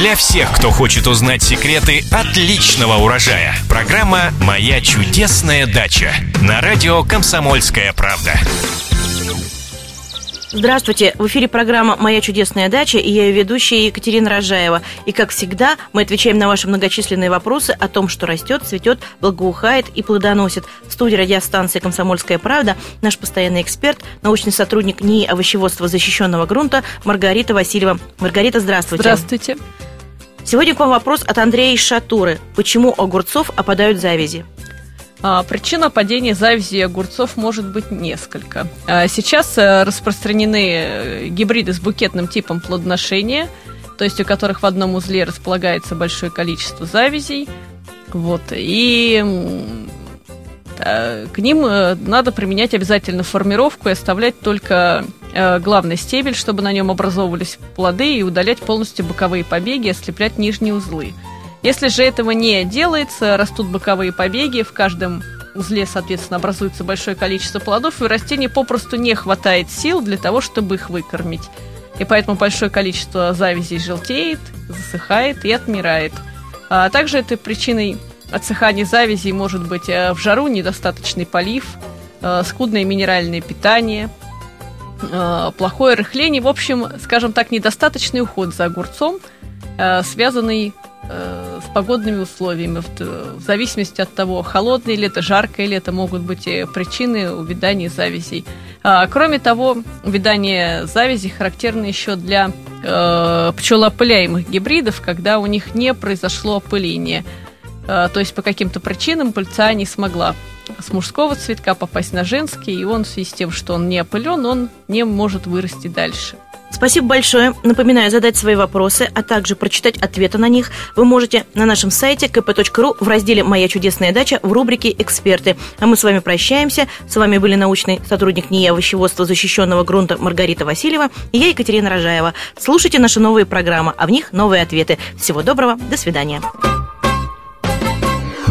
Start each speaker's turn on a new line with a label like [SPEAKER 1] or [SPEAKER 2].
[SPEAKER 1] Для всех, кто хочет узнать секреты отличного урожая. Программа «Моя чудесная дача» на радио «Комсомольская правда».
[SPEAKER 2] Здравствуйте, в эфире программа «Моя чудесная дача» и я ее ведущая Екатерина Рожаева. И, как всегда, мы отвечаем на ваши многочисленные вопросы о том, что растет, цветет, благоухает и плодоносит. В студии радиостанции «Комсомольская правда» наш постоянный эксперт, научный сотрудник НИИ овощеводства защищенного грунта Маргарита Васильева. Маргарита, здравствуйте.
[SPEAKER 3] Здравствуйте.
[SPEAKER 2] Сегодня к вам вопрос от Андрея Шатуры. Почему огурцов опадают завязи?
[SPEAKER 3] А, причина падения завязи огурцов может быть несколько. А, сейчас э, распространены э, гибриды с букетным типом плодоношения, то есть у которых в одном узле располагается большое количество завязей. Вот, и к ним э, надо применять обязательно формировку и оставлять только главный стебель, чтобы на нем образовывались плоды, и удалять полностью боковые побеги, ослеплять нижние узлы. Если же этого не делается, растут боковые побеги, в каждом узле, соответственно, образуется большое количество плодов, и растению попросту не хватает сил для того, чтобы их выкормить. И поэтому большое количество завязей желтеет, засыхает и отмирает. А также этой причиной отсыхания завязей может быть э, в жару недостаточный полив, э, скудное минеральное питание, э, плохое рыхление, в общем, скажем так, недостаточный уход за огурцом, связанный Э, с погодными условиями. В зависимости от того, холодное ли это, жаркое ли это, могут быть причины увядания завязей. А, кроме того, увядание завязей характерно еще для э, пчелоопыляемых гибридов, когда у них не произошло опыление. Э, то есть по каким-то причинам пыльца не смогла с мужского цветка попасть на женский, и он в связи с тем, что он не опылен, он не может вырасти дальше.
[SPEAKER 2] Спасибо большое. Напоминаю, задать свои вопросы, а также прочитать ответы на них вы можете на нашем сайте kp.ru в разделе «Моя чудесная дача» в рубрике «Эксперты». А мы с вами прощаемся. С вами были научный сотрудник НИИ овощеводства защищенного грунта Маргарита Васильева и я, Екатерина Рожаева. Слушайте наши новые программы, а в них новые ответы. Всего доброго, до свидания.